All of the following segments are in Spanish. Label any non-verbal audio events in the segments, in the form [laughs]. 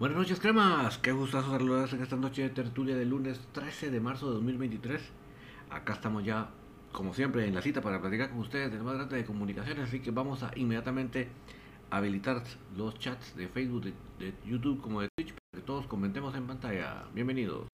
Buenas noches, cremas. Qué gustazo saludarles en esta noche de tertulia del lunes 13 de marzo de 2023. Acá estamos ya, como siempre, en la cita para platicar con ustedes del más grande de comunicaciones. Así que vamos a inmediatamente habilitar los chats de Facebook, de, de YouTube como de Twitch para que todos comentemos en pantalla. Bienvenidos.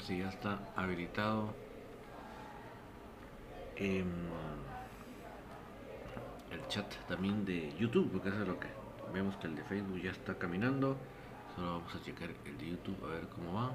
Si ya está habilitado em, el chat también de YouTube, porque eso es lo que vemos que el de Facebook ya está caminando. Solo vamos a checar el de YouTube a ver cómo va.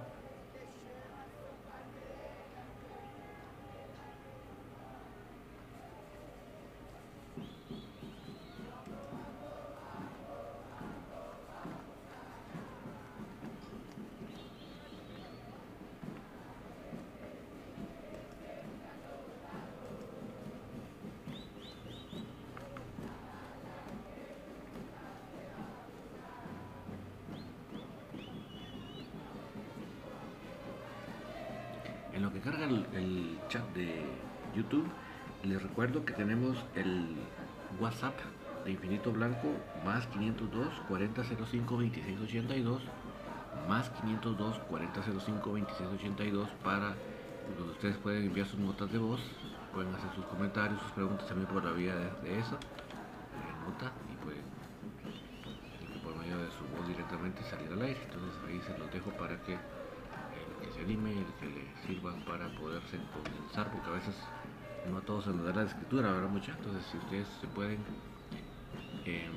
Tenemos el WhatsApp de Infinito Blanco más 502 4005 2682 más 502 4005 2682 para donde ustedes pueden enviar sus notas de voz, pueden hacer sus comentarios, sus preguntas también por la vía de, de esa nota y pueden por medio de su voz directamente salir al aire. Entonces ahí se los dejo para que el que se anime, el que le sirvan para poderse condensar, porque a veces no a todos se nos da la escritura, ¿verdad muchachos? Entonces si ustedes se pueden em,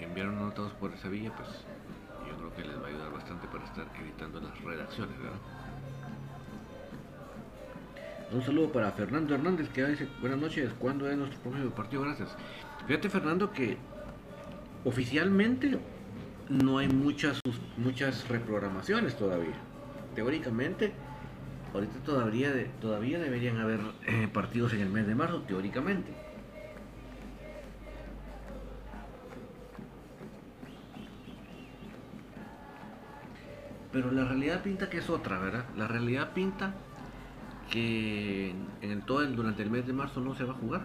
enviar una nota por esa vía, pues yo creo que les va a ayudar bastante para estar evitando las redacciones, ¿verdad? Un saludo para Fernando Hernández que dice buenas noches, ¿cuándo es nuestro próximo partido? Gracias. Fíjate Fernando que oficialmente no hay muchas muchas reprogramaciones todavía. Teóricamente, ahorita todavía de- todavía deberían haber eh, partidos en el mes de marzo, teóricamente. Pero la realidad pinta que es otra, ¿verdad? La realidad pinta que en todo el, durante el mes de marzo no se va a jugar.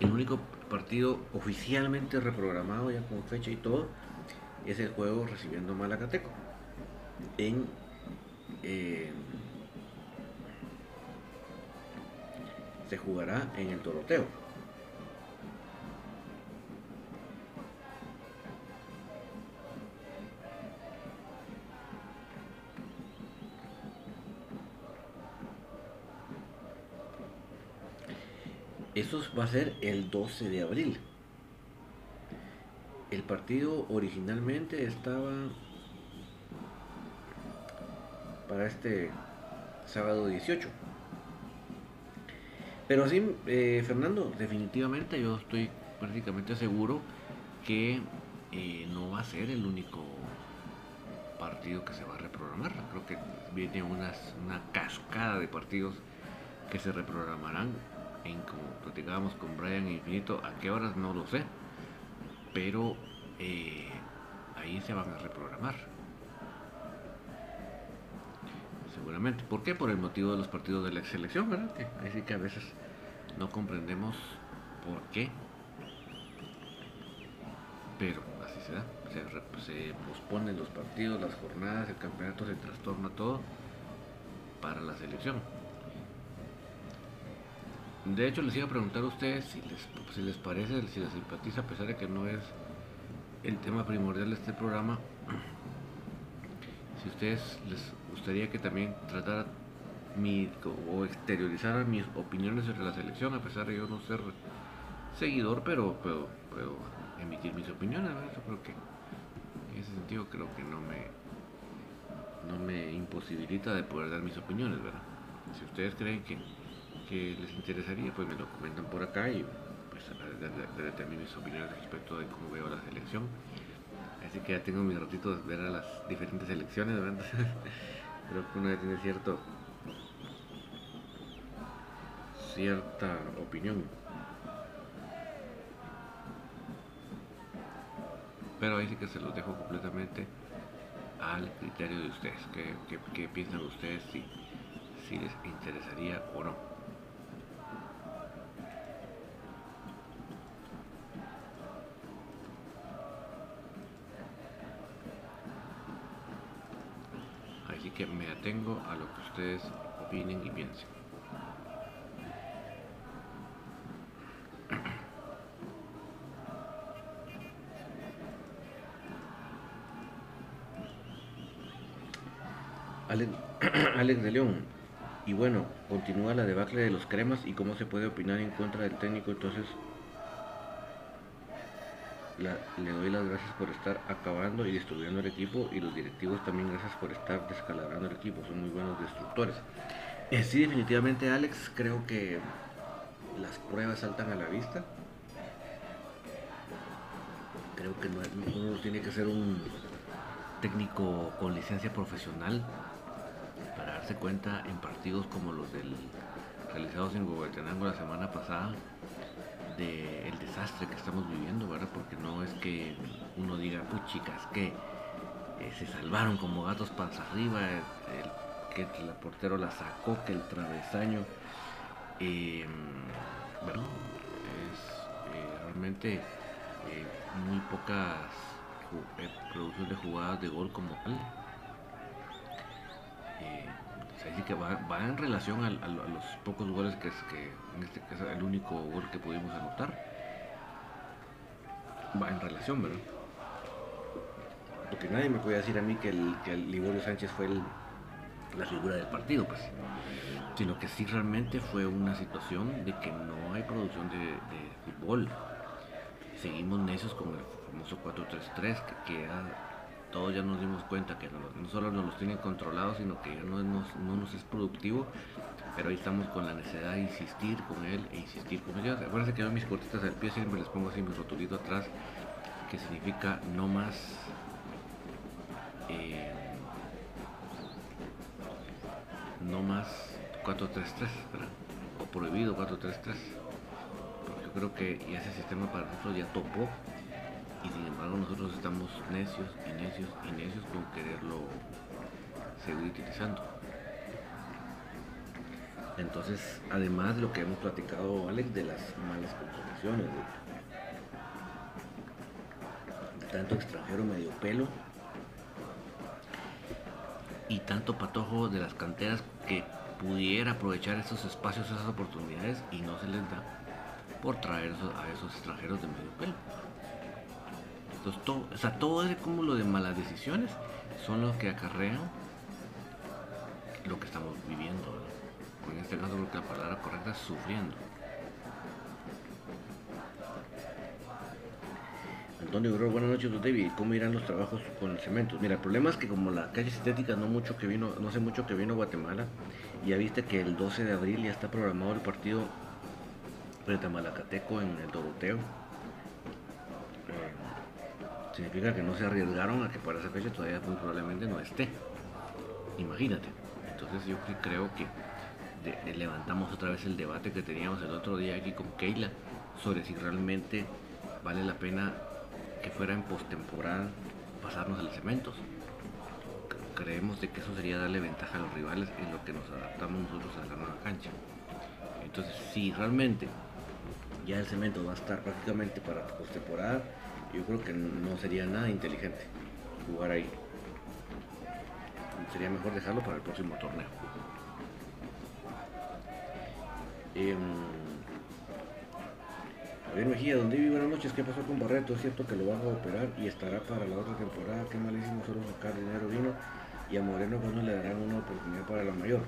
El único partido oficialmente reprogramado ya con fecha y todo es el juego recibiendo Malacateco en eh, se jugará en el Doroteo. Eso va a ser el 12 de abril. El partido originalmente estaba para este sábado 18. Pero sí, eh, Fernando, definitivamente yo estoy prácticamente seguro que eh, no va a ser el único partido que se va a reprogramar. Creo que viene una cascada de partidos que se reprogramarán en como platicábamos con Brian Infinito, a qué horas no lo sé, pero eh, ahí se van a reprogramar. ¿Por qué? Por el motivo de los partidos de la selección, ¿verdad? Que ahí sí que a veces no comprendemos por qué. Pero así se da. Se, se posponen los partidos, las jornadas, el campeonato se trastorna todo para la selección. De hecho, les iba a preguntar a ustedes si les, si les parece, si les simpatiza, a pesar de que no es el tema primordial de este programa. [clears throat] Si ustedes les gustaría que también tratara mi, o exteriorizara mis opiniones sobre la selección, a pesar de yo no ser seguidor, pero puedo, emitir mis opiniones, Yo creo que en ese sentido creo que no me no me imposibilita de poder dar mis opiniones, ¿verdad? Si ustedes creen que, les interesaría, pues me lo comentan por acá y pues de, también mis opiniones respecto de cómo veo la selección. Así que ya tengo mis ratitos de ver a las diferentes selecciones, ¿verdad? [laughs] creo que uno tiene cierto cierta opinión. Pero ahí sí que se los dejo completamente al criterio de ustedes. ¿Qué, piensan ustedes si, si les interesaría o no? Opinen y piensen. [clears throat] Alex, de León. Y bueno, continúa la debacle de los cremas y cómo se puede opinar en contra del técnico. Entonces, le doy las gracias por estar acabando y destruyendo el equipo y los directivos también gracias por estar descalabrando el equipo. Son muy buenos destructores. Eh, sí, definitivamente Alex, creo que las pruebas saltan a la vista. Creo que uno tiene que ser un técnico con licencia profesional para darse cuenta en partidos como los del realizados en Huehuetenango la semana pasada del desastre que estamos viviendo, ¿verdad? Porque no es que uno diga, chicas, que eh, se salvaron como gatos panza arriba, que el portero la sacó, que el travesaño, eh, bueno, es eh, realmente muy pocas producciones de jugadas de gol como tal así que va, en relación a, los pocos goles que es que en este caso el único gol que pudimos anotar va en relación verdad porque nadie me puede decir a mí que el, que Liborio Sánchez fue la figura del partido pues. Sino que sí realmente fue una situación de que no hay producción de, fútbol. Seguimos necios con el famoso 4-3-3 que, queda todos ya nos dimos cuenta que no, solo nos los tienen controlados, sino que ya no, nos, es productivo, pero ahí estamos con la necesidad de insistir con él e insistir con ellos. Acuérdense que yo mis cortitas al pie siempre les pongo así mi rotulito atrás, que significa no más... Eh, no más 433, o prohibido 433, porque yo creo que ese sistema para nosotros ya topó y sin embargo nosotros estamos necios y necios y necios con quererlo seguir utilizando. Entonces, además de lo que hemos platicado, Alex, de las malas composiciones, de tanto extranjero medio pelo y tanto patojo de las canteras que pudiera aprovechar esos espacios, esas oportunidades y no se les da por traer a esos extranjeros de medio pelo. Entonces, todo, o sea, todo ese cúmulo de malas decisiones son los que acarrean lo que estamos viviendo. En este caso, creo que la palabra correcta es sufriendo. Antonio Guerrero, buenas noches, David. ¿Cómo irán los trabajos con el cemento? Mira, el problema es que como la calle sintética no mucho que vino, no sé mucho que vino a Guatemala, ya viste que el 12 de abril ya está programado el partido frente a Malacateco en el Doroteo significa que no se arriesgaron a que para esa fecha todavía muy probablemente no esté. Imagínate. Entonces yo creo que levantamos otra vez el debate que teníamos el otro día aquí con Keila sobre si realmente vale la pena que fuera en postemporada pasarnos a los cementos. Creemos de que eso sería darle ventaja a los rivales en lo que nos adaptamos nosotros a la nueva cancha. Entonces, si realmente ya el cemento va a estar prácticamente para postemporada, yo creo que no sería nada inteligente jugar ahí. Sería mejor dejarlo para el próximo torneo. Em, Javier Mejía, ¿dónde vive buenas noches? ¿Qué pasó con Barreto? Es cierto que lo van a operar y estará para la otra temporada. Qué malísimo solo sacar dinero vino y a Moreno cuando le darán una oportunidad para la mayor.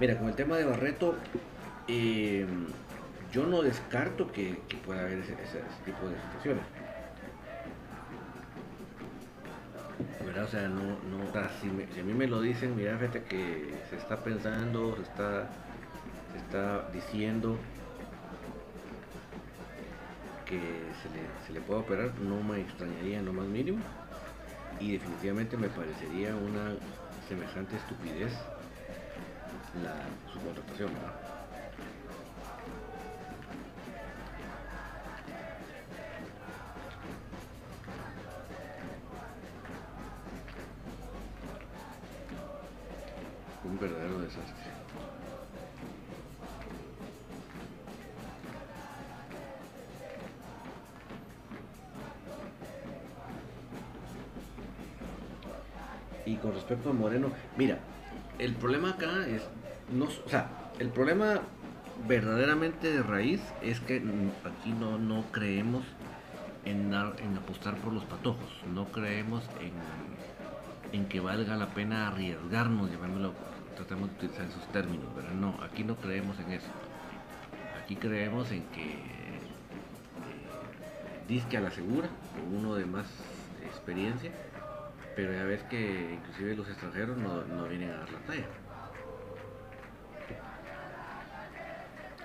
Mira, con el tema de Barreto, eh, yo no descarto que, pueda haber ese, tipo de situaciones. O sea, no, no, si, a mí me lo dicen, mira, fíjate que se está pensando, se está, se está diciendo que se le, se le pueda operar, no me extrañaría en lo más mínimo y definitivamente me parecería una semejante estupidez la, su contratación. Un verdadero desastre. Y con respecto a Moreno, mira, el problema acá es, no, o sea, el problema verdaderamente de raíz es que aquí no, no creemos en, en apostar por los patojos, no creemos en, en que valga la pena arriesgarnos, llamémoslo, tratamos de utilizar esos términos, pero no, aquí no creemos en eso. Aquí creemos en que eh, disque a la segura, uno de más experiencia, pero ya ves que inclusive los extranjeros no, vienen a dar la talla.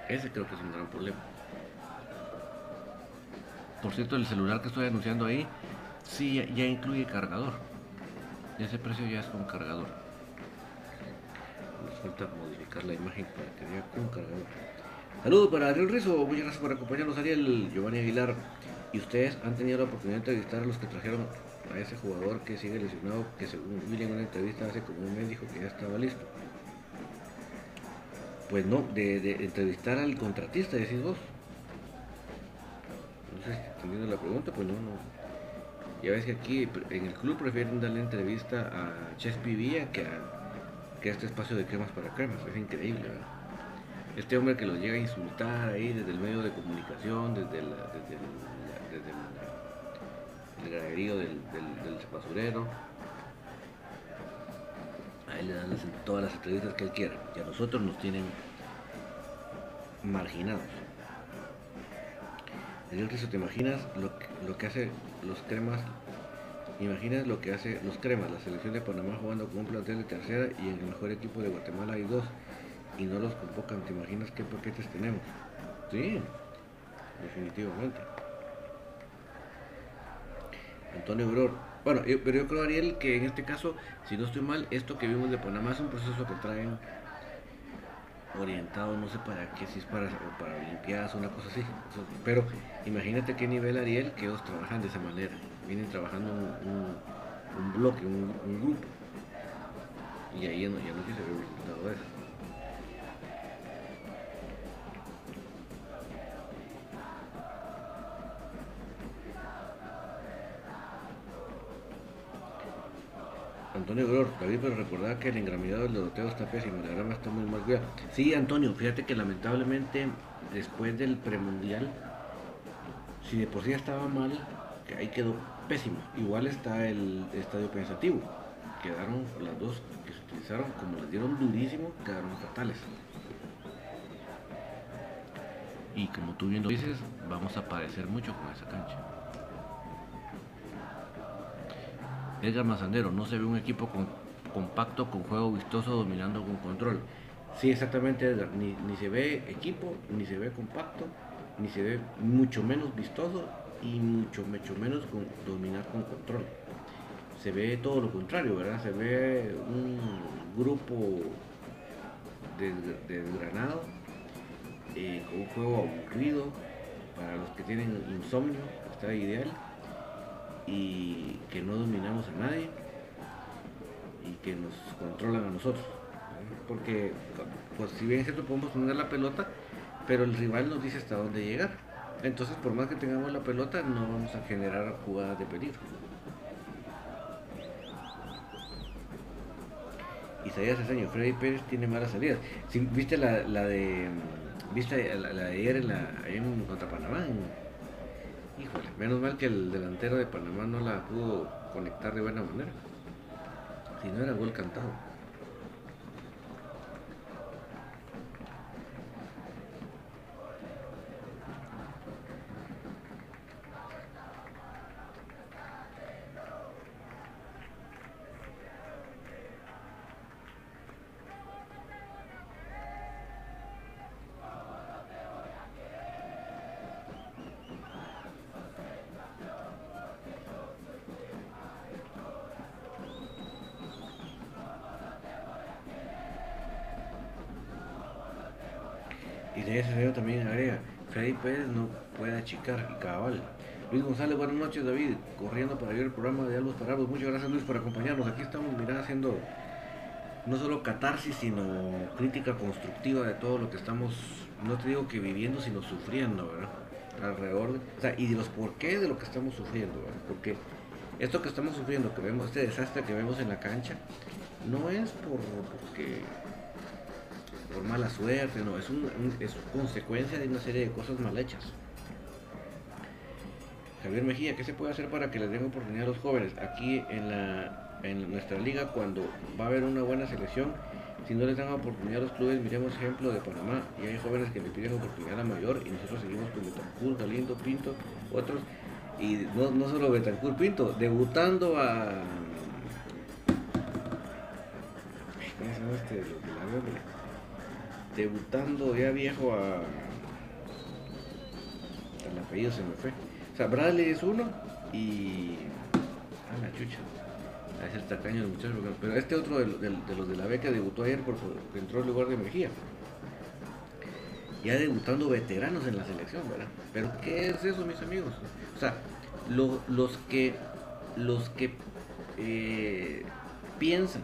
Ese creo que es un gran problema. Por cierto, el celular que estoy anunciando ahí, sí, ya, incluye cargador. Ese precio ya es con cargador. Nos falta modificar la imagen para que vea con cargador. Saludos para Ariel Rizo, muchas gracias por acompañarnos, Ariel, Giovanni Aguilar. Y ustedes han tenido la oportunidad de entrevistar a los que trajeron a ese jugador que sigue lesionado, que según William en una entrevista hace como un mes dijo que ya estaba listo. Pues no, de, entrevistar al contratista, decís vos. Si entendiendo la pregunta, pues no, no. Ya ves que aquí en el club prefieren darle entrevista a Chespi Villa que a, que este espacio de cremas para cremas. Es increíble, Este hombre que lo llega a insultar ahí desde el medio de comunicación, desde, desde, el graderío del, del, basurero. A él le dan todas las entrevistas que él quiera. Y a nosotros nos tienen marginados. El ¿te imaginas lo que, lo que hace los cremas? Imaginas lo que hace los cremas, la selección de Panamá jugando con un plantel de tercera y en el mejor equipo de Guatemala hay dos y no los convocan. ¿Te imaginas qué paquetes tenemos? Sí, definitivamente. Antonio Auror. Bueno, pero yo creo, Ariel, que en este caso, si no estoy mal, esto que vimos de Panamá es un proceso que traen orientado, no sé para qué, si es para, para Olimpiadas o una cosa así. Pero imagínate qué nivel, Ariel, que ellos trabajan de esa manera. Vienen trabajando un, un, bloque, un, grupo. Y ahí ya no, ya no se ve el resultado de eso. Antonio Gror, David, pero recordar que el engramidado del Doroteo está pésimo, la grama está muy mal cuidada. Sí, Antonio, fíjate que lamentablemente después del premundial, si de por sí estaba mal, que ahí quedó pésimo. Igual está el estadio pensativo. Quedaron las dos que se utilizaron, como les dieron durísimo, quedaron fatales. Y como tú bien lo dices, vamos a padecer mucho con esa cancha. Edgar Mazandero, no se ve un equipo compacto con juego vistoso dominando con control. Sí, exactamente, Edgar. Ni, se ve equipo, ni se ve compacto, ni se ve mucho menos vistoso y mucho, mucho menos con, dominar con control. Se ve todo lo contrario, ¿verdad? Se ve un grupo desgranado, eh, con un juego aburrido para los que tienen insomnio, está ideal y que no dominamos a nadie y que nos controlan a nosotros. Porque, pues si bien es cierto, podemos tener la pelota, pero el rival nos dice hasta dónde llegar. Entonces, por más que tengamos la pelota, no vamos a generar jugadas de peligro. Isaías Cesaño, Freddy Pérez tiene malas salidas. ¿Viste la, de viste la, de ayer en, la, en contra Panamá? Híjole, menos mal que el delantero de Panamá no la pudo conectar de buena manera. Si no era gol cantado. Achicar y cabal. Luis González, buenas noches David, corriendo para ver el programa de Albos Parados. Muchas gracias Luis por acompañarnos. Aquí estamos, mira, haciendo no solo catarsis, sino crítica constructiva de todo lo que estamos, no te digo que viviendo, sino sufriendo, ¿verdad? Alrededor, de, o sea, y de los por qué de lo que estamos sufriendo, ¿verdad? Porque esto que estamos sufriendo, que vemos, este desastre que vemos en la cancha, no es por porque por mala suerte, no, es, un, un, es consecuencia de una serie de cosas mal hechas. Javier Mejía, ¿qué se puede hacer para que les den oportunidad a los jóvenes? Aquí en, la, en nuestra liga, cuando va a haber una buena selección, si no les dan oportunidad a los clubes, miremos ejemplo de Panamá, y hay jóvenes que le piden oportunidad a mayor, y nosotros seguimos con Betancourt, Galindo, Pinto, otros, y no, no solo Betancourt, Pinto, debutando a... ¿Cómo se llama este? Debutando ya viejo a. El apellido se me fue. Bradley es uno y. Ah, la chucha. A ese tacaño el muchacho. Pero este otro de, de, de, los de la beca debutó ayer porque entró en lugar de Mejía. Ya debutando veteranos en la selección, ¿verdad? Pero ¿qué es eso, mis amigos? O sea, lo, los que. Los que eh, piensan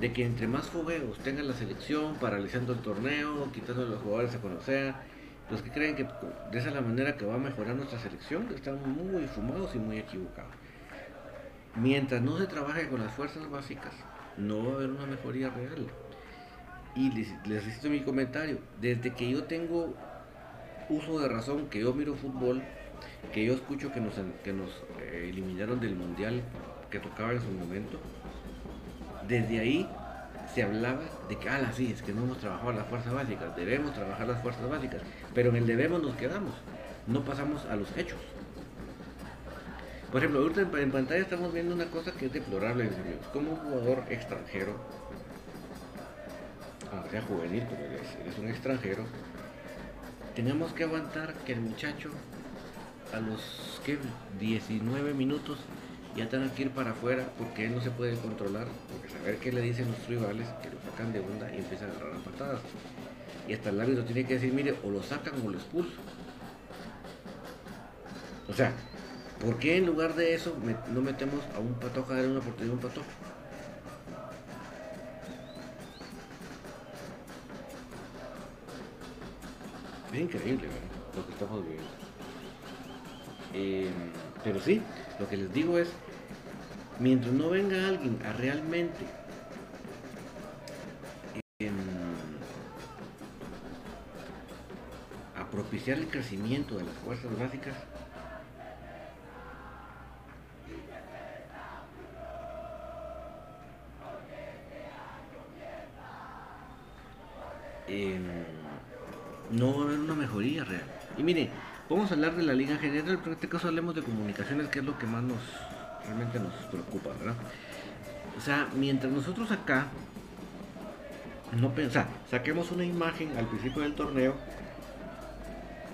de que entre más juegos tenga la selección, paralizando el torneo, quitando a los jugadores a conocer, los que creen que de esa es la manera que va a mejorar nuestra selección, están muy fumados y muy equivocados. Mientras no se trabaje con las fuerzas básicas, no va a haber una mejoría real. Y les, les resisto mi comentario, desde que yo tengo uso de razón, que yo miro fútbol, que yo escucho que nos, que nos eh, eliminaron del mundial que tocaba en su momento, desde ahí se hablaba de que, ah, sí, es que no hemos trabajado las fuerzas básicas, debemos trabajar las fuerzas básicas, pero en el debemos nos quedamos, no pasamos a los hechos. Por ejemplo, ahorita en, pantalla estamos viendo una cosa que es deplorable, como un jugador extranjero, aunque sea juvenil, pero es, es un extranjero, tenemos que aguantar que el muchacho a los ¿qué? 19 minutos ya tengan que ir para afuera porque él no se puede controlar, porque saber qué le dicen los rivales, que lo sacan de onda y empiezan a agarrar patadas. Y hasta el árbitro tiene que decir, mire, o lo sacan o lo expulso. O sea, ¿por qué en lugar de eso me, no metemos a un patojo a dar una oportunidad a un patojo? Es increíble, ¿verdad? Lo que estamos viviendo. Eh, pero sí, lo que les digo es, mientras no venga alguien a realmente eh, a propiciar el crecimiento de las fuerzas básicas, eh, no va a haber una mejoría real. Y mire, Vamos a hablar de la liga general, pero en este caso hablemos de comunicaciones, que es lo que más nos realmente nos preocupa, ¿verdad? O sea, mientras nosotros acá no pensar, saquemos una imagen al principio del torneo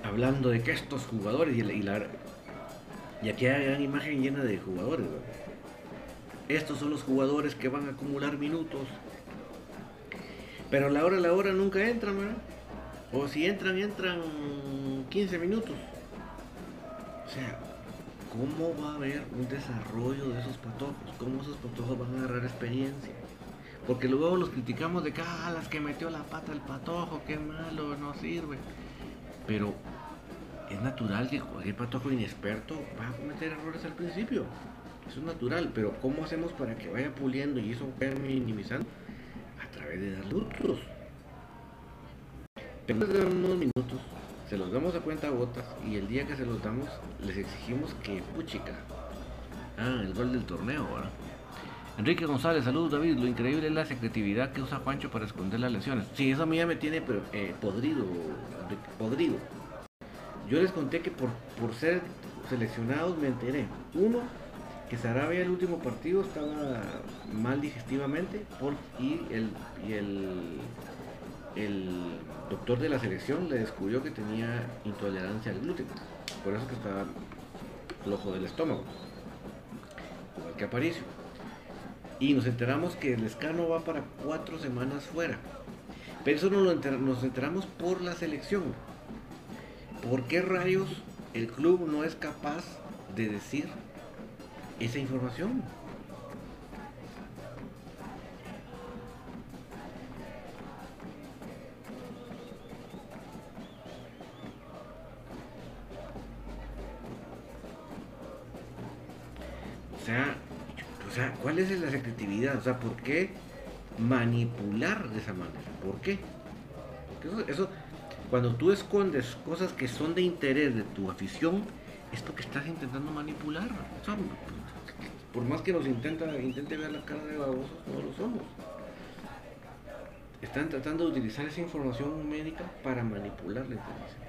hablando de que estos jugadores y, la, y, la, y aquí hay una imagen llena de jugadores, ¿verdad? Estos son los jugadores que van a acumular minutos. Pero la hora a la hora nunca entran, ¿verdad? O si entran, entran 15 minutos. O sea, ¿cómo va a haber un desarrollo de esos patojos? ¿Cómo esos patojos van a agarrar experiencia? Porque luego los criticamos de que, ah, las que metió la pata el patojo, qué malo, no sirve. Pero es natural que cualquier patojo inexperto va a cometer errores al principio. Eso es natural, pero ¿cómo hacemos para que vaya puliendo y eso vaya minimizando? A través de dar lutos. Pero de unos minutos Se los damos a cuenta gotas y el día que se los damos les exigimos que puchica. Ah, el gol del torneo, ¿verdad? Enrique González, saludos David. Lo increíble es la secretividad que usa Juancho para esconder las lesiones. Sí, eso a mí ya me tiene eh, podrido, podrido. Yo les conté que por, por ser seleccionados me enteré. Uno, que Sarabia el último partido estaba mal digestivamente por, y, el, y el, el doctor de la selección le descubrió que tenía intolerancia al gluten. Por eso que estaba flojo del estómago. Igual que Aparicio. Y nos enteramos que el escano va para cuatro semanas fuera. Pero eso no lo nos enteramos por la selección. ¿Por qué rayos el club no es capaz de decir esa información? ¿Cuál es la secretividad? O sea, ¿por qué manipular de esa manera? ¿Por qué? Eso, cuando tú escondes cosas que son de interés de tu afición, es porque estás intentando manipular. por más que nos intenta, intente ver la cara de babosos, no lo somos. Están tratando de utilizar esa información médica para manipular la información.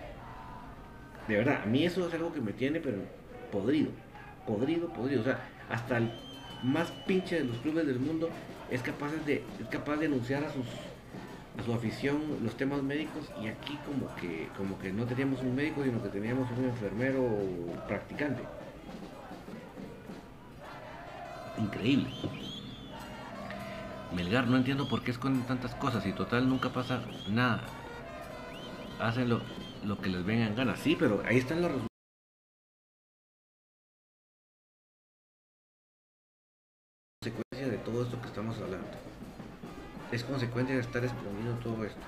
De verdad, a mí eso es algo que me tiene, pero podrido, podrido, podrido. O sea, hasta el más pinche de los clubes del mundo es capaz de, es capaz de denunciar a sus a su afición los temas médicos y aquí como que como que no teníamos un médico sino que teníamos un enfermero practicante. Increíble. Melgar no entiendo por qué esconden tantas cosas y total nunca pasa nada. Hacen lo, lo que les vengan ganas sí pero ahí están los todo esto que estamos hablando. Es consecuencia de estar exponiendo todo esto.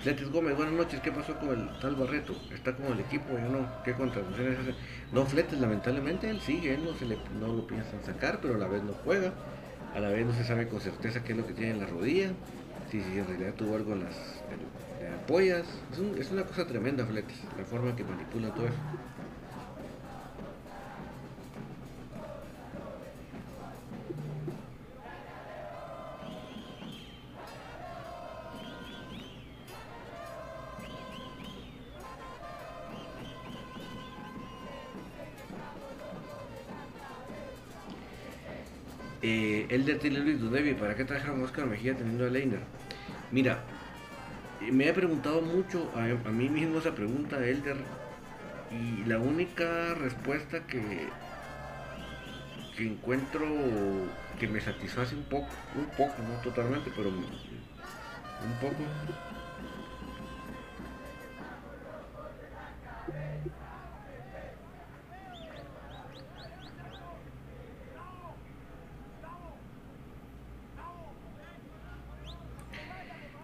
Fletes Gómez, buenas noches. ¿Qué pasó con el tal Barreto? ¿Está con el equipo o no? ¿Qué contrataciones hace? No, Fletes, lamentablemente él sigue, él no, se le, no lo piensan sacar, pero a la vez no juega. A la vez no se sabe con certeza qué es lo que tiene en la rodilla. Si, si en realidad tuvo algo en las, apoyas. Es, una cosa tremenda, Flex, la forma que manipula todo eso. Eh, el de Luis Dudevi, ¿para qué trajeron a Oscar Mejía teniendo a Leiner? Mira, me he preguntado mucho a, mí mismo esa pregunta, Elder, y la única respuesta que, que encuentro que me satisface un poco, un poco, no totalmente, pero un poco.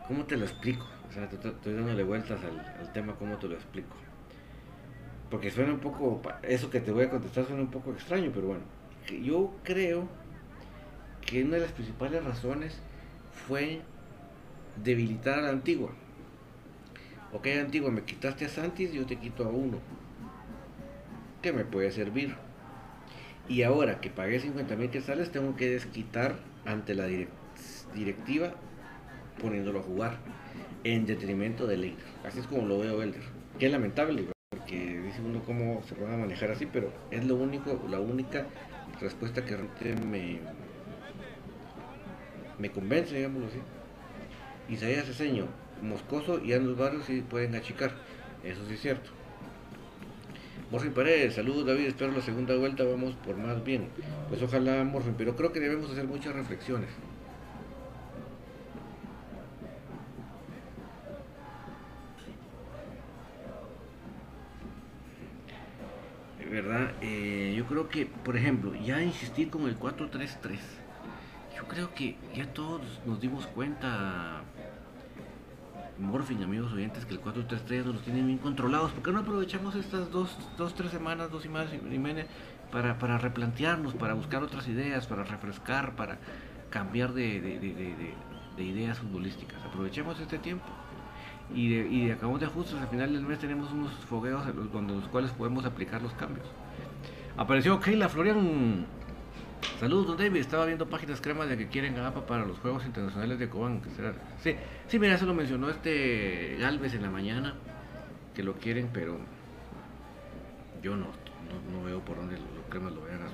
¿Cómo te lo explico? estoy dándole vueltas al, tema, ¿cómo te lo explico? Porque suena un poco, eso que te voy a contestar suena un poco extraño, pero bueno, yo creo que una de las principales razones fue debilitar a la antigua. Ok, antigua, me quitaste a Santis, yo te quito a uno. ¿Qué me puede servir? Y ahora que pagué 50 mil sales tengo que desquitar ante la directiva poniéndolo a jugar en detrimento de Leiner. Así es como lo veo Elder. Es lamentable, porque dice uno cómo se van a manejar así, pero es lo único, la única respuesta que realmente me, me convence, digámoslo así. Isaías Ceseño, Moscoso y Andrés Barrios sí pueden achicar, eso sí es cierto. Morfin Paredes, saludos David, espero la segunda vuelta vamos por más bien. Pues ojalá Morfin, pero creo que debemos hacer muchas reflexiones. Creo que, por ejemplo, ya insistir con el 4-3-3. Yo creo que ya todos nos dimos cuenta, Morfin, amigos oyentes, que el 4-3-3 nos tienen bien controlados. ¿Por qué no aprovechamos estas dos, dos tres semanas, dos y más, para, para replantearnos, para buscar otras ideas, para refrescar, para cambiar de, de ideas futbolísticas. Aprovechemos este tiempo y de, y de acabamos de ajustes al final del mes tenemos unos fogueos en los, cuales podemos aplicar los cambios. Apareció Keila Florian. Saludos, don David. Estaba viendo páginas cremas de que quieren APA para los Juegos Internacionales de Cobán. Sí, sí, mira, eso lo mencionó este Galvez en la mañana, que lo quieren, pero yo no, no, veo por dónde los cremas lo vayan a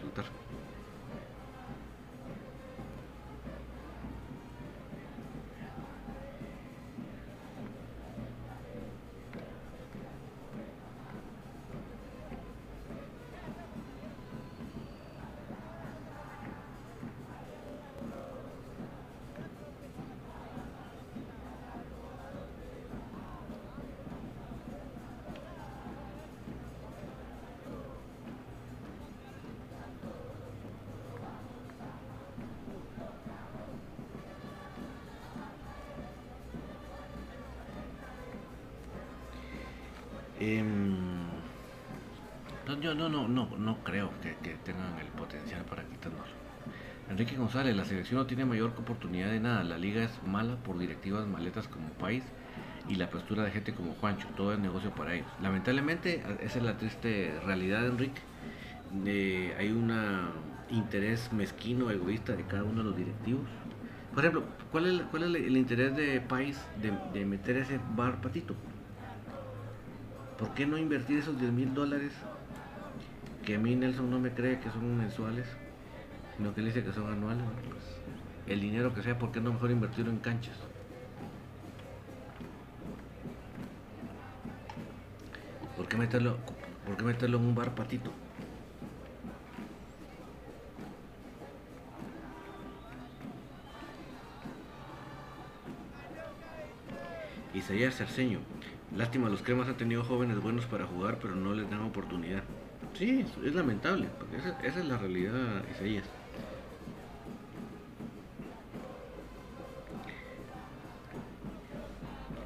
Em, yo no, no, no, no creo que, tengan el potencial para quitarnos. Enrique González, la selección no tiene mayor oportunidad de nada. La liga es mala por directivas maletas como país y la postura de gente como Juancho. Todo es negocio para ellos. Lamentablemente, esa es la triste realidad, Enrique. hay un interés mezquino, egoísta de cada uno de los directivos. Por ejemplo, ¿cuál es, cuál es el, interés de país de, de meter ese bar patito? ¿Por qué no invertir esos 10 mil dólares? Que a mí Nelson no me cree que son mensuales, sino que él dice que son anuales. Pues, el dinero que sea, ¿por qué no mejor invertirlo en canchas? ¿Por qué meterlo, por qué meterlo en un bar patito? Isaías Cerceño. Lástima, los cremas han tenido jóvenes buenos para jugar, pero no les dan oportunidad. Sí, es lamentable, porque esa, es la realidad, Isaías.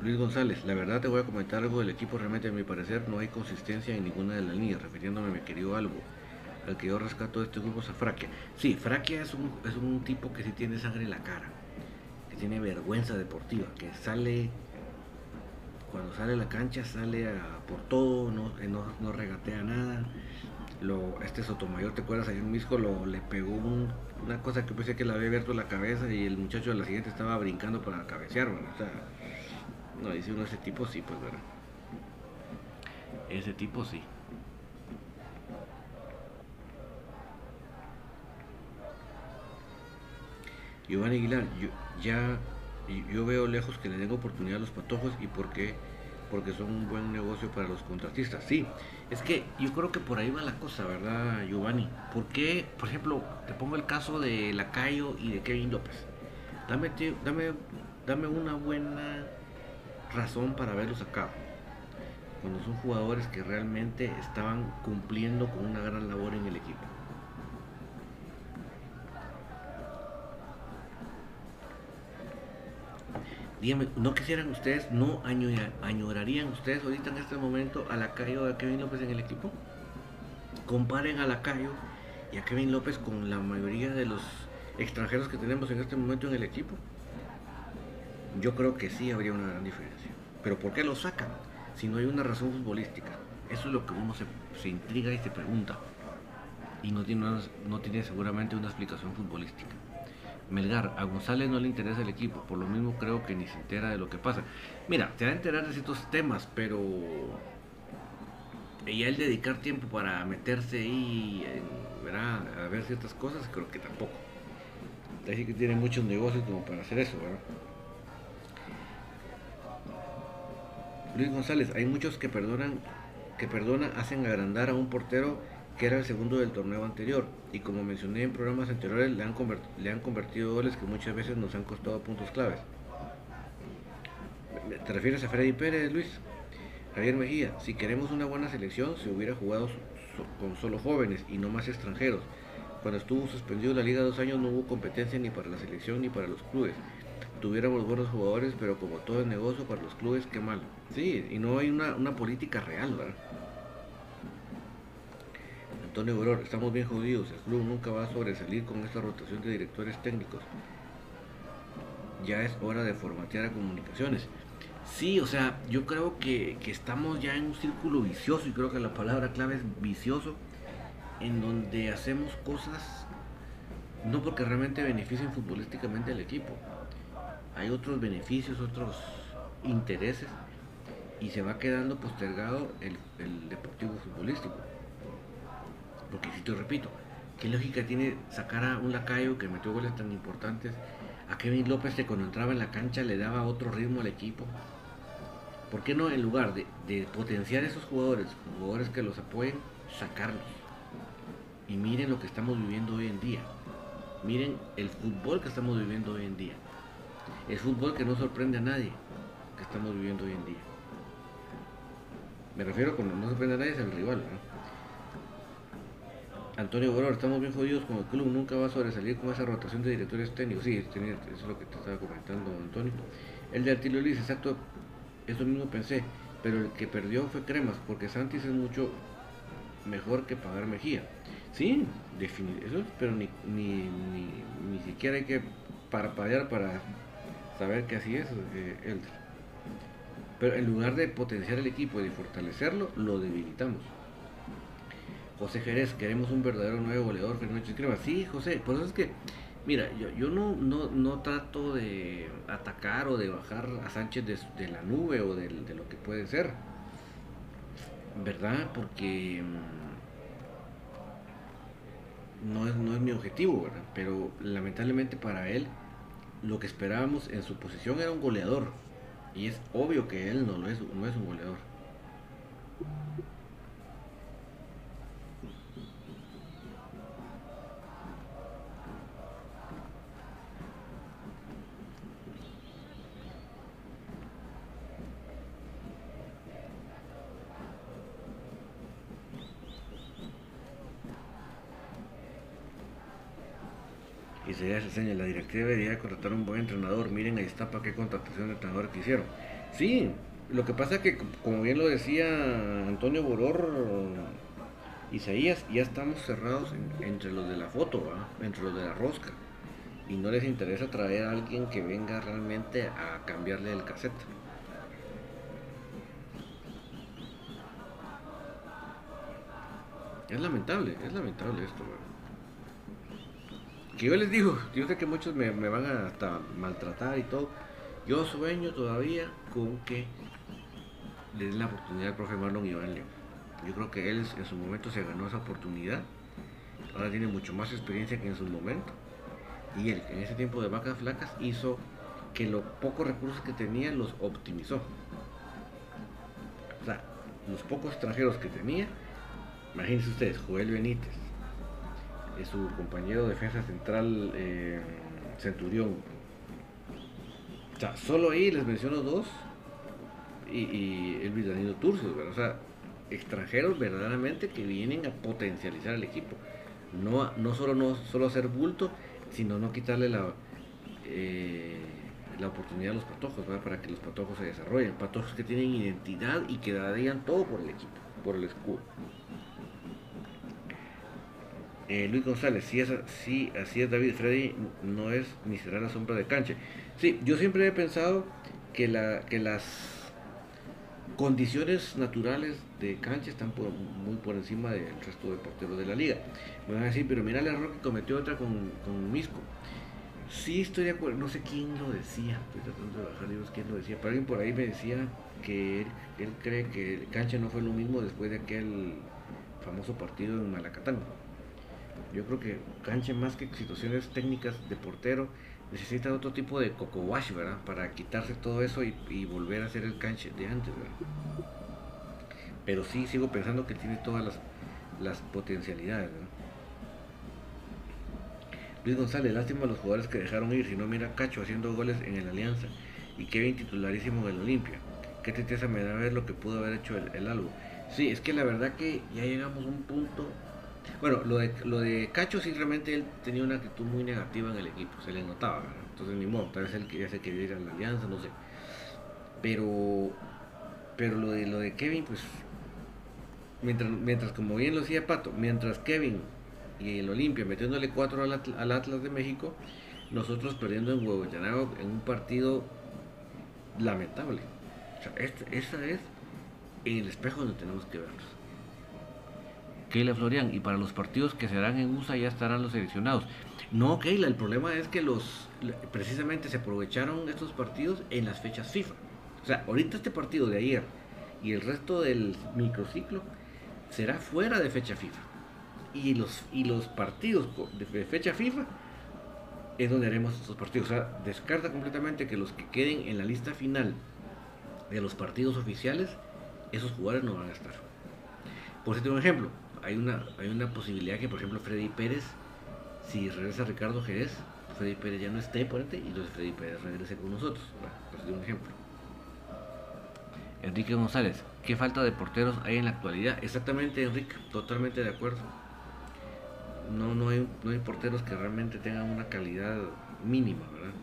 Luis González, la verdad te voy a comentar algo del equipo, realmente a mi parecer no hay consistencia en ninguna de las líneas, refiriéndome a mi querido algo, al que yo rescato de este grupo es a Fraquia. Sí, Fraquia es un, es un tipo que sí tiene sangre en la cara, que tiene vergüenza deportiva, que sale cuando sale a la cancha sale por todo, eh, no, no, regatea nada. Lo, este Sotomayor, ¿te acuerdas? Ayer Misco lo, le pegó una cosa que pensé que le había abierto la cabeza y el muchacho de la siguiente estaba brincando para cabecear, bueno, o sea, no, dice uno ese tipo sí, pues bueno. Ese tipo sí. Giovanni Aguilar, yo, ya yo veo lejos que le den oportunidad a los patojos y por qué porque son un buen negocio para los contratistas. Sí, es que yo creo que por ahí va la cosa, ¿verdad, Giovanni? ¿Por qué, por ejemplo, te pongo el caso de Lacayo y de Kevin López? Dame, dame, dame una buena razón para verlos acá. Cuando son jugadores que realmente estaban cumpliendo con una gran labor en el equipo. ¿No quisieran ustedes, no añorarían ustedes ahorita en este momento a Lacayo o a Kevin López en el equipo? Comparen a Lacayo y a Kevin López con la mayoría de los extranjeros que tenemos en este momento en el equipo. Yo creo que sí habría una gran diferencia. Pero ¿por qué lo sacan si no hay una razón futbolística? Eso es lo que uno se, intriga y se pregunta. Y no tiene, no tiene seguramente una explicación futbolística. Melgar, a González no le interesa el equipo, por lo mismo creo que ni se entera de lo que pasa. Mira, te va a enterar de ciertos temas, pero y el dedicar tiempo para meterse ahí a ver ciertas cosas, creo que tampoco. Así que tiene muchos negocios como para hacer eso, ¿verdad? Luis González, hay muchos que perdonan, que perdona, hacen agrandar a un portero que era el segundo del torneo anterior, y como mencioné en programas anteriores, le han, le han convertido goles que muchas veces nos han costado puntos claves. ¿Te refieres a Freddy Pérez, Luis? Javier Mejía, si queremos una buena selección, se hubiera jugado con solo jóvenes y no más extranjeros. Cuando estuvo suspendido la liga dos años no hubo competencia ni para la selección ni para los clubes. Tuviéramos buenos jugadores, pero como todo es negocio para los clubes, qué mal. Sí, y no hay una, una política real, ¿verdad? Antonio Goror, estamos bien jodidos, el club nunca va a sobresalir con esta rotación de directores técnicos. ya es hora de formatear a comunicaciones. Sí, o sea, yo creo que, que estamos ya en un círculo vicioso y creo que la palabra clave es vicioso, en donde hacemos cosas no porque realmente beneficien futbolísticamente al equipo. Hay otros beneficios, otros intereses y se va quedando postergado el, el deportivo futbolístico. Porque si te repito, ¿qué lógica tiene sacar a un lacayo que metió goles tan importantes? A Kevin López que cuando entraba en la cancha le daba otro ritmo al equipo. ¿Por qué no en lugar de, potenciar esos jugadores, jugadores que los apoyen, sacarlos? Y miren lo que estamos viviendo hoy en día. Miren el fútbol que estamos viviendo hoy en día. El fútbol que no sorprende a nadie que estamos viviendo hoy en día. Me refiero cuando no sorprende a nadie es el rival. ¿no? Antonio Boror, estamos bien jodidos con el club, nunca va a sobresalir con esa rotación de directores técnicos. Sí, eso es lo que te estaba comentando, Antonio. El de Artilio Liz, exacto, eso mismo pensé, pero el que perdió fue Cremas, porque Santis es mucho mejor que pagar Mejía. Sí, definitivamente, eso, pero ni, ni, ni, siquiera hay que parpadear para saber que así es, eh, Pero en lugar de potenciar el equipo y de fortalecerlo, lo debilitamos. José Jerez, queremos un verdadero nuevo goleador, Fernando Crema. Sí, José, por eso es que, mira, yo, yo no, no, no trato de atacar o de bajar a Sánchez de, la nube o de, de, lo que puede ser, ¿verdad? Porque mm, no es, no es mi objetivo, ¿verdad? Pero lamentablemente para él, lo que esperábamos en su posición era un goleador. Y es obvio que él no, lo es, no es un goleador. La directiva debería contratar un buen entrenador. Miren, ahí está para qué contratación de entrenador que hicieron. Sí, lo que pasa es que, como bien lo decía Antonio Boror, Isaías, ya estamos cerrados entre los de la foto, entre los de la rosca. Y no les interesa traer a alguien que venga realmente a cambiarle el cassette. Es lamentable, es lamentable esto, que yo les digo, yo sé que muchos me, van a hasta maltratar y todo. Yo sueño todavía con que le den la oportunidad al profe Marlon Iván León. Yo creo que él en su momento se ganó esa oportunidad. Ahora tiene mucho más experiencia que en su momento. Y él, en ese tiempo de vacas flacas, hizo que los pocos recursos que tenía los optimizó. O sea, los pocos extranjeros que tenía, imagínense ustedes, Joel Benítez, su compañero defensa central eh, Centurión. O sea, solo ahí les menciono dos y, y el Danilo Turcios, o sea, extranjeros verdaderamente que vienen a potencializar el equipo. No, no solo no solo hacer bulto, sino no quitarle la, eh, la oportunidad a los patojos, para que los patojos se desarrollen. Patojos que tienen identidad y que darían todo por el equipo, por el escudo. Eh, Luis González, si, es, si así es David, Freddy no es ni será la sombra de cancha. Sí, yo siempre he pensado que, la, que las condiciones naturales de cancha están muy por encima del resto de porteros de la liga. Me van a decir, pero mira el error que cometió otra con, Misco. Sí, estoy de acuerdo, no sé quién lo decía, estoy tratando de bajar libros quién lo decía, pero alguien por ahí me decía que él, él cree que cancha no fue lo mismo después de aquel famoso partido en Malacatán yo creo que canche más que situaciones técnicas de portero, necesita otro tipo de coco wash, ¿verdad? Para quitarse todo eso y, volver a hacer el canche de antes, ¿verdad? Pero sí sigo pensando que tiene todas las, potencialidades, ¿verdad? Luis González, lástima a los jugadores que dejaron ir, si no mira Cacho haciendo goles en el Alianza y Kevin titularísimo en el Olimpia. Qué tristeza me da ver lo que pudo haber hecho el, el algo. Sí, es que la verdad que ya llegamos a un punto bueno, lo de, lo de Cacho sí realmente él tenía una actitud muy negativa en el equipo, se le notaba, entonces ni modo, tal vez él quería se quería ir a la alianza, no sé. Pero pero lo de lo de Kevin, pues mientras, mientras como bien lo decía Pato, mientras Kevin y el Olimpia metiéndole cuatro al, Atlas de México, nosotros perdiendo en Huehuetenango en un partido lamentable. O sea, este, esa es el espejo donde tenemos que vernos. Keila Florian, y para los partidos que se harán en USA ya estarán los seleccionados. No, Keila, el problema es que los precisamente se aprovecharon estos partidos en las fechas FIFA. O sea, ahorita este partido de ayer y el resto del microciclo será fuera de fecha FIFA. Y los, y los partidos de fecha FIFA es donde haremos estos partidos. O sea, descarta completamente que los que queden en la lista final de los partidos oficiales, esos jugadores no van a estar. Por cierto, un ejemplo, hay una, hay una posibilidad que, por ejemplo, Freddy Pérez, si regresa Ricardo Jerez, Freddy Pérez ya no esté por y entonces Freddy Pérez regrese con nosotros. Bueno, un ejemplo. Enrique González, ¿qué falta de porteros hay en la actualidad? Exactamente, Enrique, totalmente de acuerdo no, no, hay, no hay porteros que realmente tengan una calidad mínima, ¿verdad?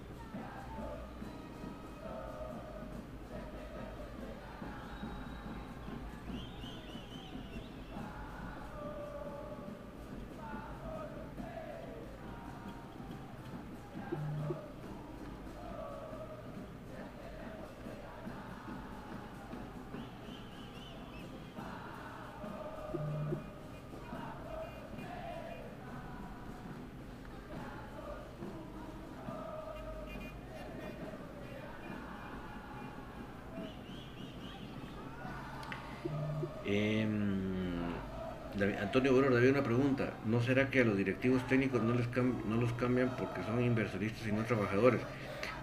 Antonio Bueno, había una pregunta. ¿No será que a los directivos técnicos no, les no los cambian porque son inversionistas y no trabajadores?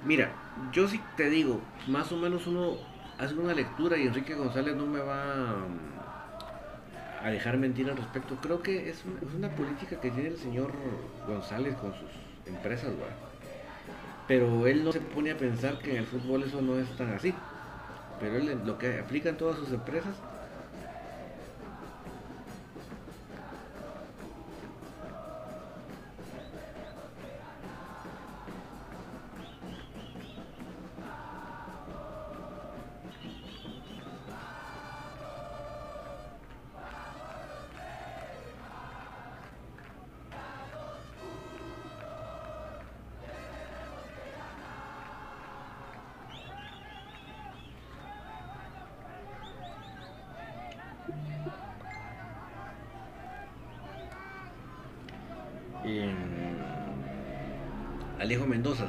Mira, yo sí te digo, más o menos uno hace una lectura y Enrique González no me va mm, a dejar mentir al respecto. Creo que es una, política que tiene el señor González con sus empresas, Pero él no se pone a pensar que en el fútbol eso no es tan así. Pero él lo que aplica en todas sus empresas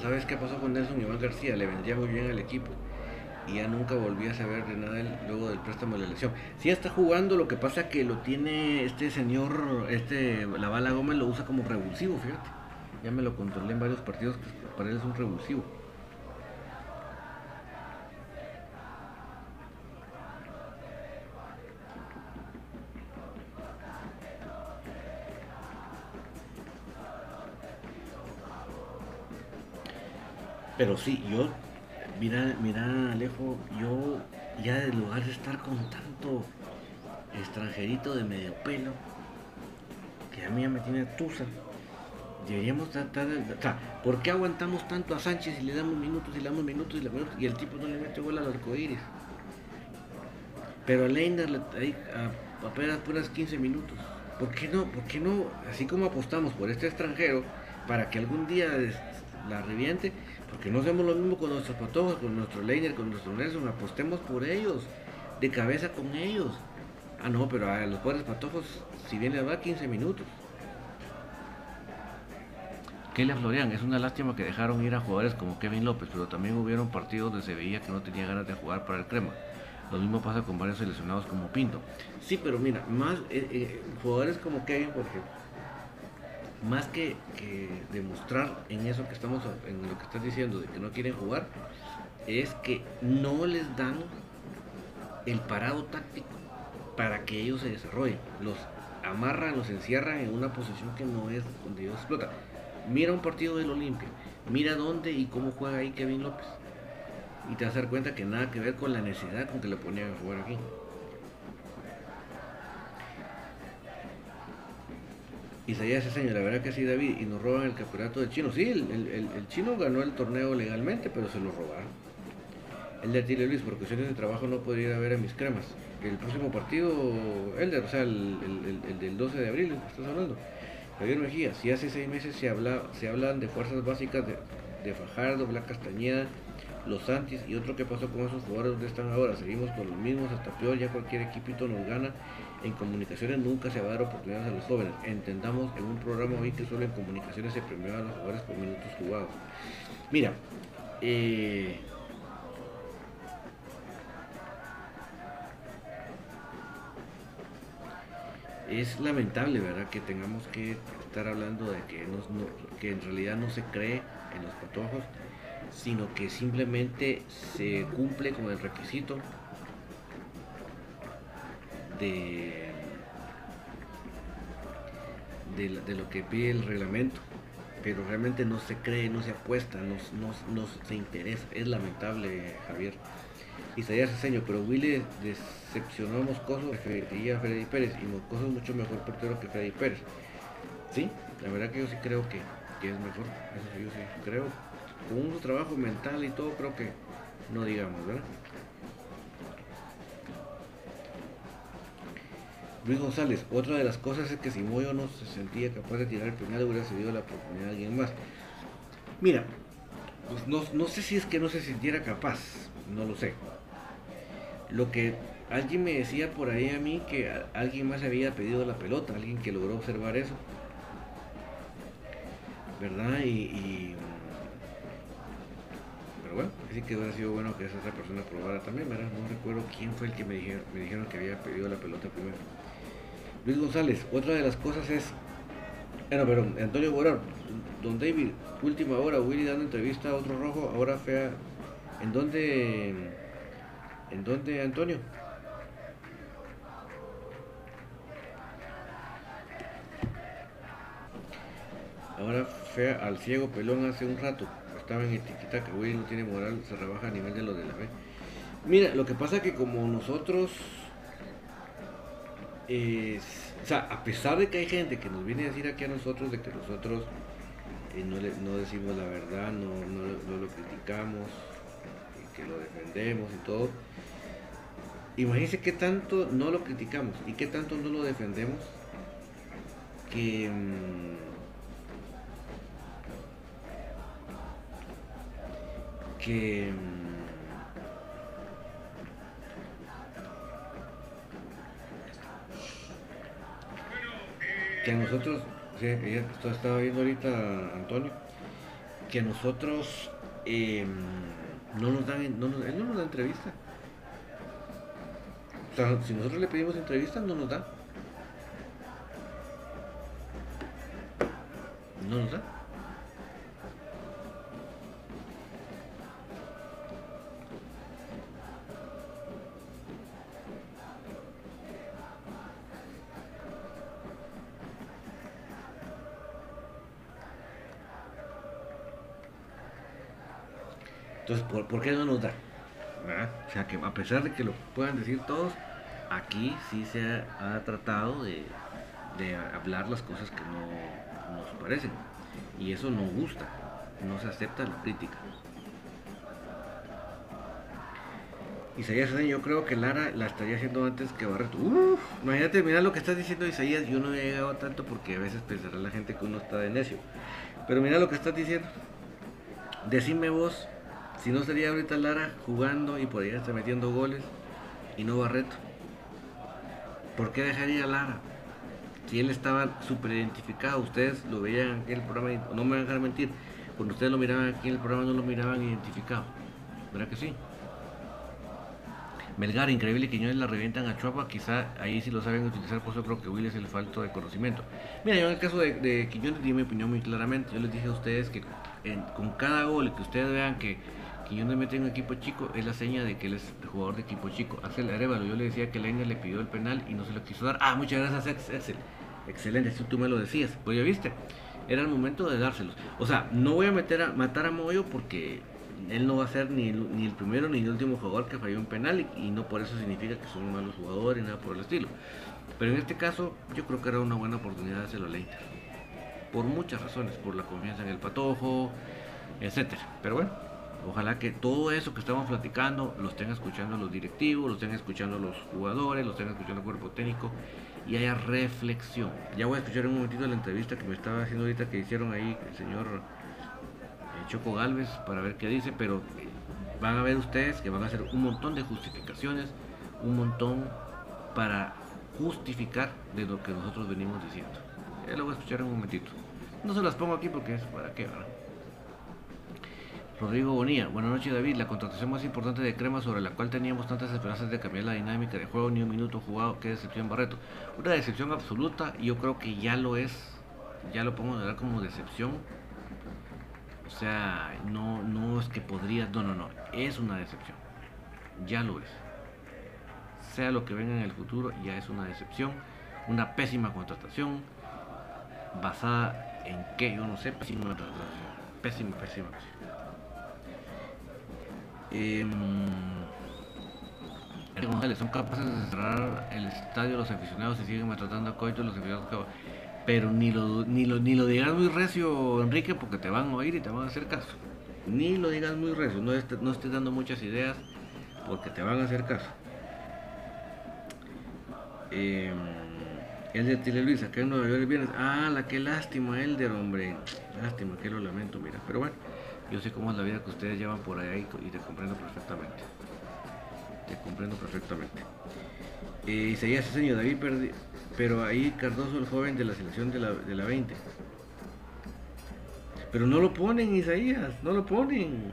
¿sabes qué pasó con Nelson Iván García? Le vendría muy bien al equipo y ya nunca volví a saber de nada luego del préstamo de la elección. Sí está jugando, lo que pasa que lo tiene este señor, este La Bala Gómez lo usa como revulsivo, fíjate. Ya me lo controlé en varios partidos, para él es un revulsivo. Pero sí, yo, mira, mira, Alejo, yo ya en lugar de estar con tanto extranjerito de medio pelo, que a mí ya me tiene tusa, deberíamos tratar. O sea, ¿por qué aguantamos tanto a Sánchez y le damos minutos y le damos minutos y le damos y el tipo no le mete gol al arcoíris? Pero a Leiner le hay apenas puras 15 minutos. ¿Por qué no? ¿Por qué no? Así como apostamos por este extranjero para que algún día la reviente, porque no hacemos lo mismo con nuestros patojos, con nuestro Leiner, con nuestro Nelson, apostemos por ellos, de cabeza con ellos. Ah, no, pero a los pobres patojos, si bien les va 15 minutos. Keila Florian, es una lástima que dejaron ir a jugadores como Kevin López, pero también hubieron partidos donde se veía que no tenía ganas de jugar para el crema. Lo mismo pasa con varios seleccionados como Pinto. Sí, pero mira, más eh, eh, jugadores como Kevin, por ejemplo, más que, demostrar en eso que estamos, en lo que estás diciendo, de que no quieren jugar, es que no les dan el parado táctico para que ellos se desarrollen. Los amarran, los encierran en una posición que no es donde ellos explotan. Mira un partido del Olimpia, mira dónde y cómo juega ahí Kevin López. Y te vas a dar cuenta que nada que ver con la necesidad con que le ponían a jugar aquí. Isaías señor, la verdad que sí, David, y nos roban el campeonato del chino. Sí, el, chino ganó el torneo legalmente, pero se lo robaron. El de Tile Luis, por cuestiones de trabajo no podría ir a ver mis cremas. El próximo partido, el de, o sea, el, del 12 de abril, estás hablando. Javier Mejía, si hace seis meses se, habla, se hablan de fuerzas básicas de, de Fajardo, Blas Castañeda, Los Santis y otro que pasó con esos jugadores, ¿dónde están ahora? Seguimos con los mismos, hasta peor, ya cualquier equipito nos gana. En comunicaciones nunca se va a dar oportunidades a los jóvenes. Entendamos en un programa hoy que solo en comunicaciones se premiaba a los jugadores por minutos jugados. Mira, eh, es lamentable, ¿verdad? Que tengamos que estar hablando de que, que en realidad no se cree en los patojos, sino que simplemente se cumple con el requisito de, de, lo que pide el reglamento, pero realmente no se cree, no se apuesta, no, no, se interesa. Es lamentable, Javier. Isaías Ceseño, pero Willy decepcionó a Moscoso y a Freddy Pérez, y Moscoso es mucho mejor portero que Freddy Pérez. Sí, la verdad que yo sí creo que, es mejor, eso yo sí creo. Con un trabajo mental y todo, creo que no digamos, ¿verdad? Luis González, otra de las cosas es que si Moyo no se sentía capaz de tirar el penal, hubiera cedido la oportunidad a alguien más. Mira, pues no, no sé si es que no se sintiera capaz, no lo sé. Lo que alguien me decía por ahí a mí que alguien más había pedido la pelota, alguien que logró observar eso. ¿Verdad? Y, pero bueno, así que hubiera sido bueno que esa otra persona probara también, ¿verdad? No recuerdo quién fue el que me dijeron, me dijeron que había pedido la pelota primero. Luis González, otra de las cosas es, bueno, pero Antonio Borón, Don David, última hora, Willy dando entrevista a otro rojo, ahora fea, ¿en dónde, en dónde Antonio? Ahora fea al ciego pelón hace un rato, estaba en etiqueta que Willy no tiene moral, se rebaja a nivel de lo de la fe. Mira, lo que pasa que como nosotros o sea, a pesar de que hay gente que nos viene a decir aquí a nosotros de que nosotros eh, no, no, decimos la verdad, no, lo criticamos, que lo defendemos y todo, imagínense qué tanto no lo criticamos y qué tanto no lo defendemos que... Mm, que que nosotros, esto estaba viendo ahorita Antonio, que nosotros em, no nos dan, no nos, él no nos da entrevista. O sea, si nosotros le pedimos entrevista, no nos da. No nos da. Entonces, ¿por, qué no nos da? O sea, que a pesar de que lo puedan decir todos, aquí sí se ha, tratado de, hablar las cosas que no nos parecen. Y eso no gusta, no se acepta la crítica. Isaías, yo creo que Lara la estaría haciendo antes que Barreto. Uf, imagínate, mira lo que estás diciendo Isaías, yo no he llegado tanto porque a veces pensará la gente que uno está de necio. Pero mira lo que estás diciendo. Decime vos si no estaría ahorita Lara jugando y por ahí está metiendo goles y no Barreto. ¿Por qué dejaría Lara? Si él estaba súper identificado, ustedes lo veían en el programa, no me van a dejar mentir, cuando ustedes lo miraban aquí en el programa no lo miraban identificado. ¿Verdad que sí? Melgar, increíble, Quiñones la revientan a Chuapa, quizá ahí sí lo saben utilizar, por eso creo que Will es el falto de conocimiento. Mira, yo en el caso de, de Quiñones di mi opinión muy claramente, yo les dije a ustedes que con cada gol que ustedes vean que Quiñones mete en un equipo chico, es la seña de que él es jugador de equipo chico. Axel Arevalo, yo le decía que Leiner le pidió el penal y no se lo quiso dar. Ah, muchas gracias, Axel. Excelente, si tú me lo decías. Pues ya viste, era el momento de dárselos. O sea, no voy a meter a matar a Moyo porque él no va a ser ni el, ni primero ni el último jugador que falló un penal y, no por eso significa que son malos jugadores nada por el estilo. Pero en este caso, yo creo que era una buena oportunidad de hacerlo a Leiter. Por muchas razones, por la confianza en el patojo, etcétera. Pero bueno, Ojalá que todo eso que estamos platicando lo estén escuchando los directivos, lo estén escuchando los jugadores, lo estén escuchando el cuerpo técnico y haya reflexión. Ya voy a escuchar un momentito la entrevista que me estaba haciendo ahorita que hicieron ahí el señor eh, Choco Galvez para ver qué dice, pero van a ver ustedes que van a hacer un montón de justificaciones, un montón para justificar de lo que nosotros venimos diciendo. Ya lo voy a escuchar en un momentito. No se las pongo aquí porque es para qué, ¿verdad? Rodrigo Bonilla, buenas noches David. La contratación más importante de Crema sobre la cual teníamos tantas esperanzas de cambiar la dinámica de juego, ni un minuto jugado, qué decepción Barreto. Una decepción absoluta, yo creo que ya lo es, ya lo pongo de como decepción. O sea, no, no es que podría, no, no, no, es una decepción. Ya lo es. Sea lo que venga en el futuro, ya es una decepción. Una pésima contratación, basada en qué, yo no sé, pésima contratación. Pésima, pésima, pésima. Eh, son capaces de cerrar el estadio los aficionados y siguen maltratando a Coito los aficionados pero ni lo, ni lo ni lo digas muy recio Enrique porque te van a oír y te van a hacer caso. Ni lo digas muy recio no, no estés dando muchas ideas porque te van a hacer caso. Eh, el de Tile Luis acá en Nueva York viernes. Ah la que lástima Elder hombre. Lástima que lo lamento mira. Pero bueno yo sé cómo es la vida que ustedes llevan por ahí y te comprendo perfectamente. Te comprendo perfectamente. Eh, Isaías señor David, pero ahí Cardoso, el joven de la selección de la, de la 20. Pero no lo ponen, Isaías, no lo ponen.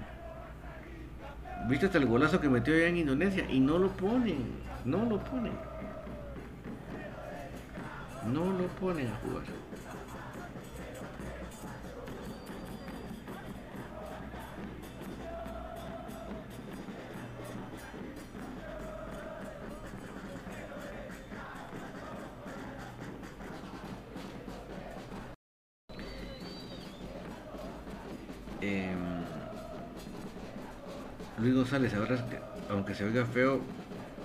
Viste hasta el golazo que metió allá en Indonesia y no lo ponen, no lo ponen. No lo ponen a jugar. Luis González, ahora aunque se oiga feo,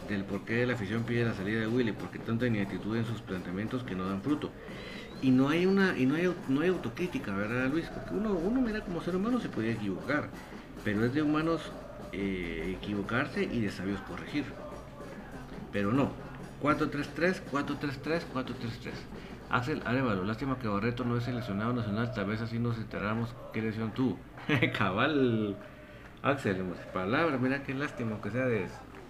del por qué la afición pide la salida de Willy, porque tanta inactitud en sus planteamientos que no dan fruto. Y no hay una, y no hay, no hay autocrítica, ¿verdad Luis? Porque uno, uno mira como ser humano se podía equivocar, pero es de humanos eh, equivocarse y de sabios corregir. Pero no. 4-3-3, 4-3-3, 4-3-3. Axel Arevalo, lástima que Barreto no es seleccionado nacional, tal vez así nos enteramos qué lesión tuvo. [laughs] Cabal, Axel, palabras, mira qué lástima que sea de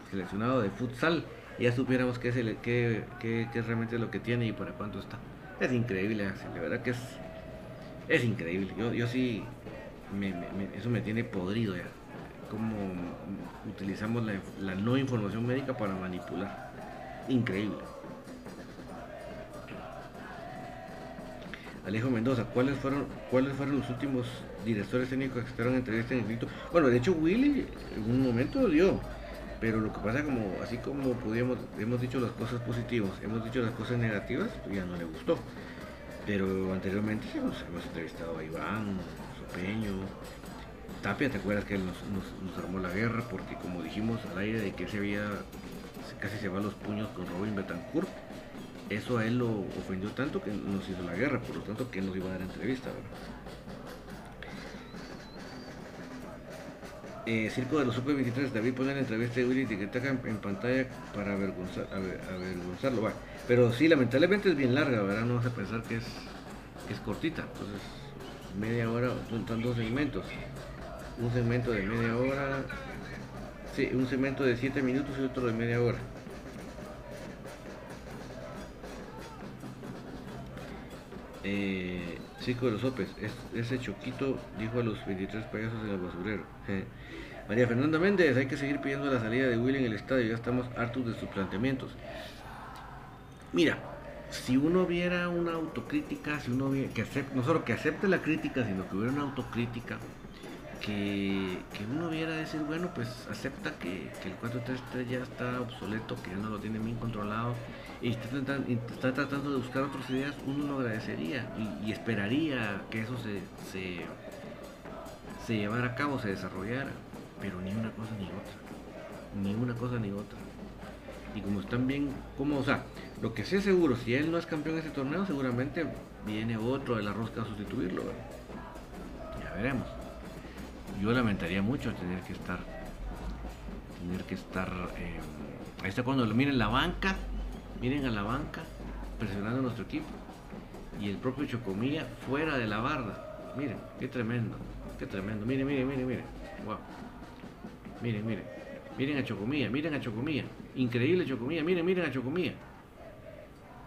seleccionado de futsal, ya supiéramos qué es, el, qué, qué, qué realmente lo que tiene y para cuánto está. Es increíble, Axel, de verdad que es, es increíble. Yo, yo sí, eso me tiene podrido ya. Cómo utilizamos la, la no información médica para manipular. Increíble. Alejo Mendoza, ¿cuáles fueron, ¿cuáles fueron los últimos directores técnicos que estaban en entrevista en el grito? Bueno, de hecho Willy en un momento dio, pero lo que pasa como así como pudimos, hemos dicho las cosas positivas, hemos dicho las cosas negativas, pues ya no le gustó. Pero anteriormente hemos, hemos entrevistado a Iván, Sopeño, Tapia, ¿te acuerdas que nos, nos, armó la guerra? Porque como dijimos al aire de que se había, casi se va los puños con Robin Betancourt eso a él lo ofendió tanto que nos hizo la guerra, por lo tanto que nos iba a dar entrevista. Eh, Circo de los Super 23, David pone la entrevista de Willy etiqueta en, en pantalla para avergonzar, avergonzarlo. Va. Pero sí, lamentablemente es bien larga, ¿verdad? No vas a pensar que es, que es cortita. Entonces, media hora, son dos segmentos. Un segmento de media hora, sí, un segmento de 7 minutos y otro de media hora. Eh, Cinco de los Sopes, ese choquito dijo a los 23 payasos en el basurero. María Fernanda Méndez, hay que seguir pidiendo la salida de Willy en el estadio, ya estamos hartos de sus planteamientos. Mira, si uno viera una autocrítica, si uno que acepte, no solo que acepte la crítica, sino que hubiera una autocrítica, que, uno viera decir, bueno, pues acepta que, que el 4-3-3 ya está obsoleto, que ya no lo tiene bien controlado, y está tratando, de buscar otras ideas, uno lo agradecería y, esperaría que eso se, se, llevara a cabo, se desarrollara, pero ni una cosa ni otra, ni una cosa ni otra. Y como están bien, como, o sea, lo que sé seguro, si él no es campeón de ese torneo, seguramente viene otro de la rosca a sustituirlo. Ya veremos. yo lamentaría mucho tener que estar, tener que estar, eh, ahí está cuando lo miren la banca, miren a la banca presionando a nuestro equipo y el propio Chocomía fuera de la barra, miren, qué tremendo, qué tremendo, miren, miren, miren, miren, wow, miren, miren, miren a Chocomía, miren a Chocomía, increíble Chocomía, miren, miren a Chocomía,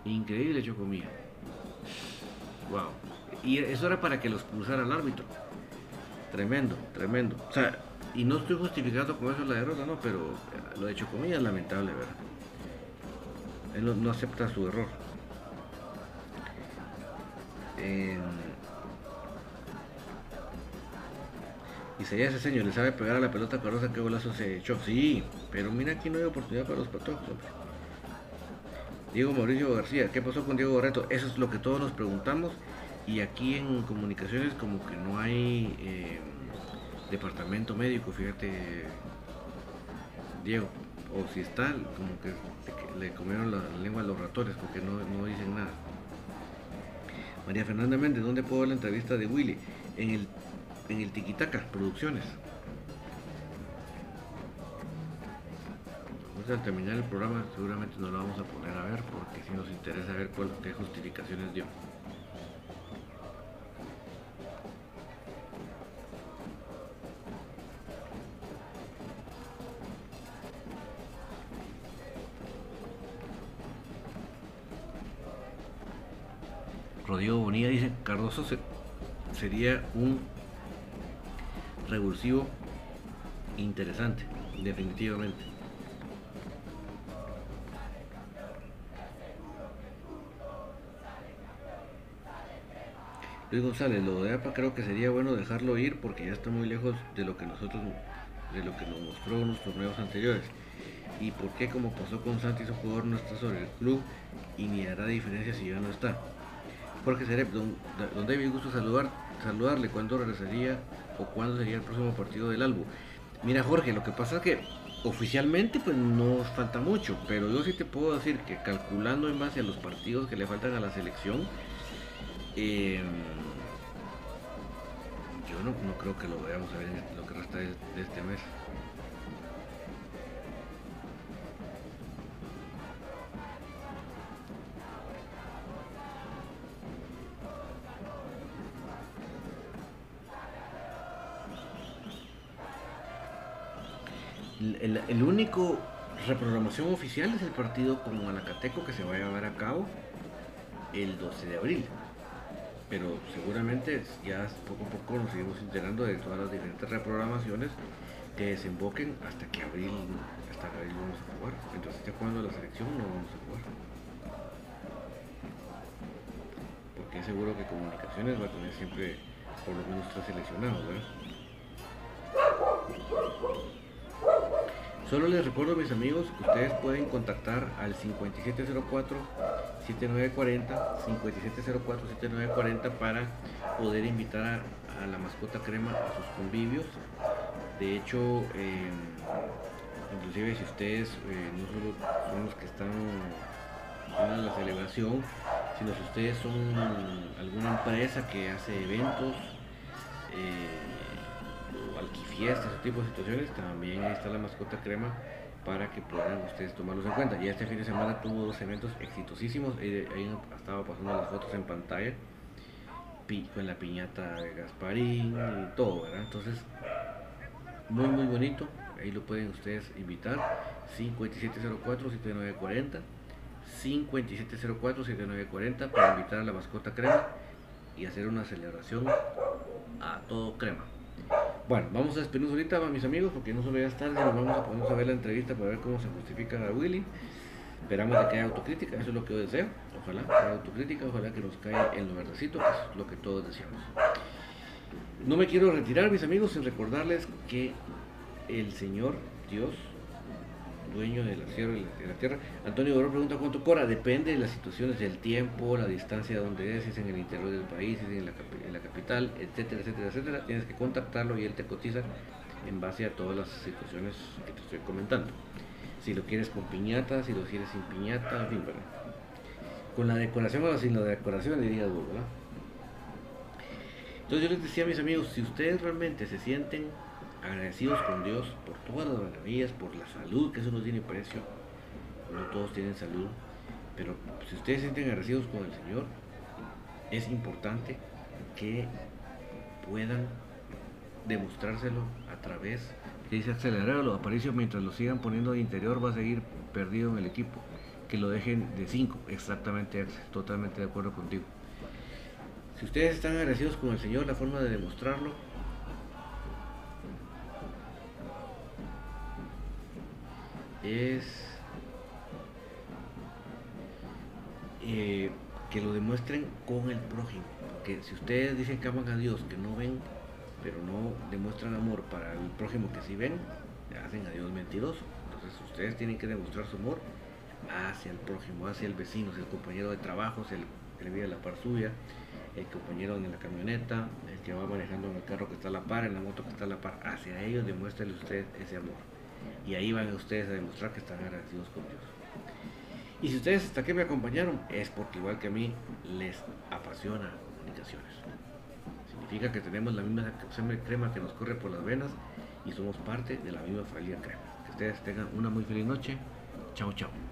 increíble Chocomía, wow, y eso era para que los cruzara el árbitro. Tremendo, tremendo. O sea, y no estoy justificando con eso la derrota, no, pero lo de Chocomilla es lamentable, ¿verdad? Él no, acepta su error. Sería ese señor, le sabe pegar a la pelota carroza, qué golazo se echó. Sí, pero mira aquí no hay oportunidad para los patojos, Diego Mauricio García, ¿qué pasó con Diego Barreto? Eso es lo que todos nos preguntamos y aquí en comunicaciones como que no hay eh, departamento médico, fíjate, Diego. O si está, como que le comieron la lengua a los ratones porque no, no dicen nada. María Fernanda Méndez, ¿dónde puedo ver la entrevista de Willy? En el, en el Tiquitaca Producciones. al terminar el programa seguramente nos lo vamos a poner a ver porque si nos interesa ver cuál, qué justificaciones dio. Rodrigo Bonilla dice, Cardoso sería un revulsivo interesante, definitivamente. Luis González, lo de APA creo que sería bueno dejarlo ir porque ya está muy lejos de lo que nosotros, de lo que nos mostró en los torneos anteriores. Y por qué como pasó con Santi, su jugador no está sobre el club y ni hará diferencia si ya no está. Jorge Cerep, don, don, David, gusto saludar, saludarle. ¿Cuándo regresaría o cuándo sería el próximo partido del álbum? Mira, Jorge, lo que pasa es que oficialmente pues no falta mucho, pero yo sí te puedo decir que calculando en base a los partidos que le faltan a la selección, em, yo no, creo que lo veamos a ver en lo que resta de este mes. El, único reprogramación oficial es el partido con Malacateco que se va a llevar a cabo el 12 de abril. Pero seguramente ya poco a poco nos seguimos enterando de todas las diferentes reprogramaciones que desemboquen hasta que abril, hasta abril vamos a jugar. Entonces ya cuando la selección no vamos a jugar. Porque seguro que comunicaciones va a tener siempre por lo menos tres seleccionados, ¿verdad? Solo les recuerdo, mis amigos, que ustedes pueden contactar al 5704-7940, 5704-7940 para poder invitar a, la mascota crema a sus convivios. De hecho, em, inclusive si ustedes eh, no son los que están en la celebración, sino si ustedes son alguna empresa que hace eventos, eh, alquifiestas, ese tipo de situaciones, también ahí está la mascota crema para que puedan ustedes tomarlos en cuenta. Ya este fin de semana tuvo dos eventos exitosísimos, ahí, estaba pasando las fotos en pantalla, con la piñata de Gasparín y todo, ¿verdad? Entonces, muy muy bonito, ahí lo pueden ustedes invitar, 5704-7940, 5704-7940 para invitar a la mascota crema y hacer una celebración a todo crema. Bueno, vamos a despedirnos ahorita, mis amigos, porque no solo ya es tarde, nos vamos a ponernos a ver la entrevista para ver cómo se justifica a Willy. Esperamos que haya autocrítica, eso es lo que yo deseo. Ojalá haya autocrítica, ojalá que nos caiga en lo verdecito, que es lo que todos deseamos. No me quiero retirar, mis amigos, sin recordarles que el Señor Dios dueño de la tierra, de la tierra. Antonio Oro pregunta cuánto cobra. Depende de las situaciones del tiempo, la distancia de donde es, si es en el interior del país, en la, en la capital, etcétera, etcétera, etcétera. Tienes que contactarlo y él te cotiza en base a todas las situaciones que te estoy comentando. Si lo quieres con piñata, si lo quieres sin piñata, en fin, bueno. Con la decoración o sin la decoración diría duro, ¿verdad? Entonces yo les decía a mis amigos, si ustedes realmente se sienten agradecidos con Dios por todas las maravillas, por la salud, que eso no tiene precio, no todos tienen salud, pero si ustedes se sienten agradecidos con el Señor, es importante que puedan demostrárselo a través que dice acelerar los aparicios mientras lo sigan poniendo de interior va a seguir perdido en el equipo. Que lo dejen de 5 exactamente totalmente de acuerdo contigo. Si ustedes están agradecidos con el Señor la forma de demostrarlo es eh, que lo demuestren con el prójimo. Porque si ustedes dicen que aman a Dios, que no ven, pero no demuestran amor para el prójimo que sí ven, hacen a Dios mentiroso. Entonces ustedes tienen que demostrar su amor hacia el prójimo, hacia el vecino, hacia el compañero de trabajo, hacia el que le vive a la par suya, el compañero en la camioneta, el que va manejando en el carro que está a la par, en la moto que está a la par, hacia ellos demuéstrenle usted ese amor. Y ahí van ustedes a demostrar que están agradecidos con Dios. Y si ustedes hasta aquí me acompañaron, es porque igual que a mí les apasiona comunicaciones. Significa que tenemos la misma crema que nos corre por las venas y somos parte de la misma familia crema. Que ustedes tengan una muy feliz noche. Chao, chao.